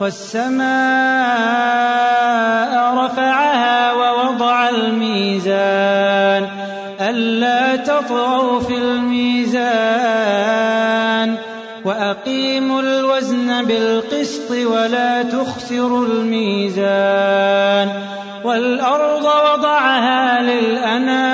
والسماء رفعها ووضع الميزان ألا تطغوا في الميزان وأقيموا الوزن بالقسط ولا تخسروا الميزان والأرض وضعها للأنام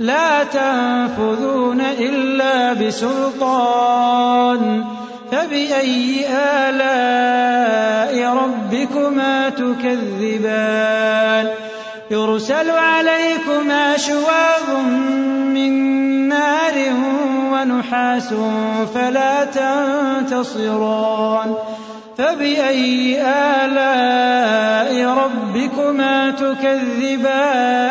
لا تنفذون إلا بسلطان فبأي آلاء ربكما تكذبان؟ يرسل عليكما شواظ من نار ونحاس فلا تنتصران. فبأي آلاء ربكما تكذبان؟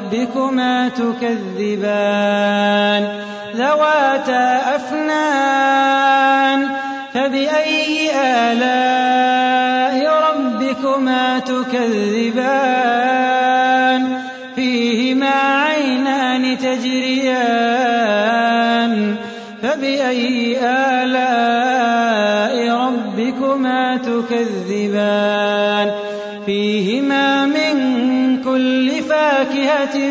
تكذبان ذواتا أفنان فبأي آلاء ربكما تكذبان؟ فيهما عينان تجريان فبأي آلاء ربكما تكذبان؟ فيهما من كل فاكهة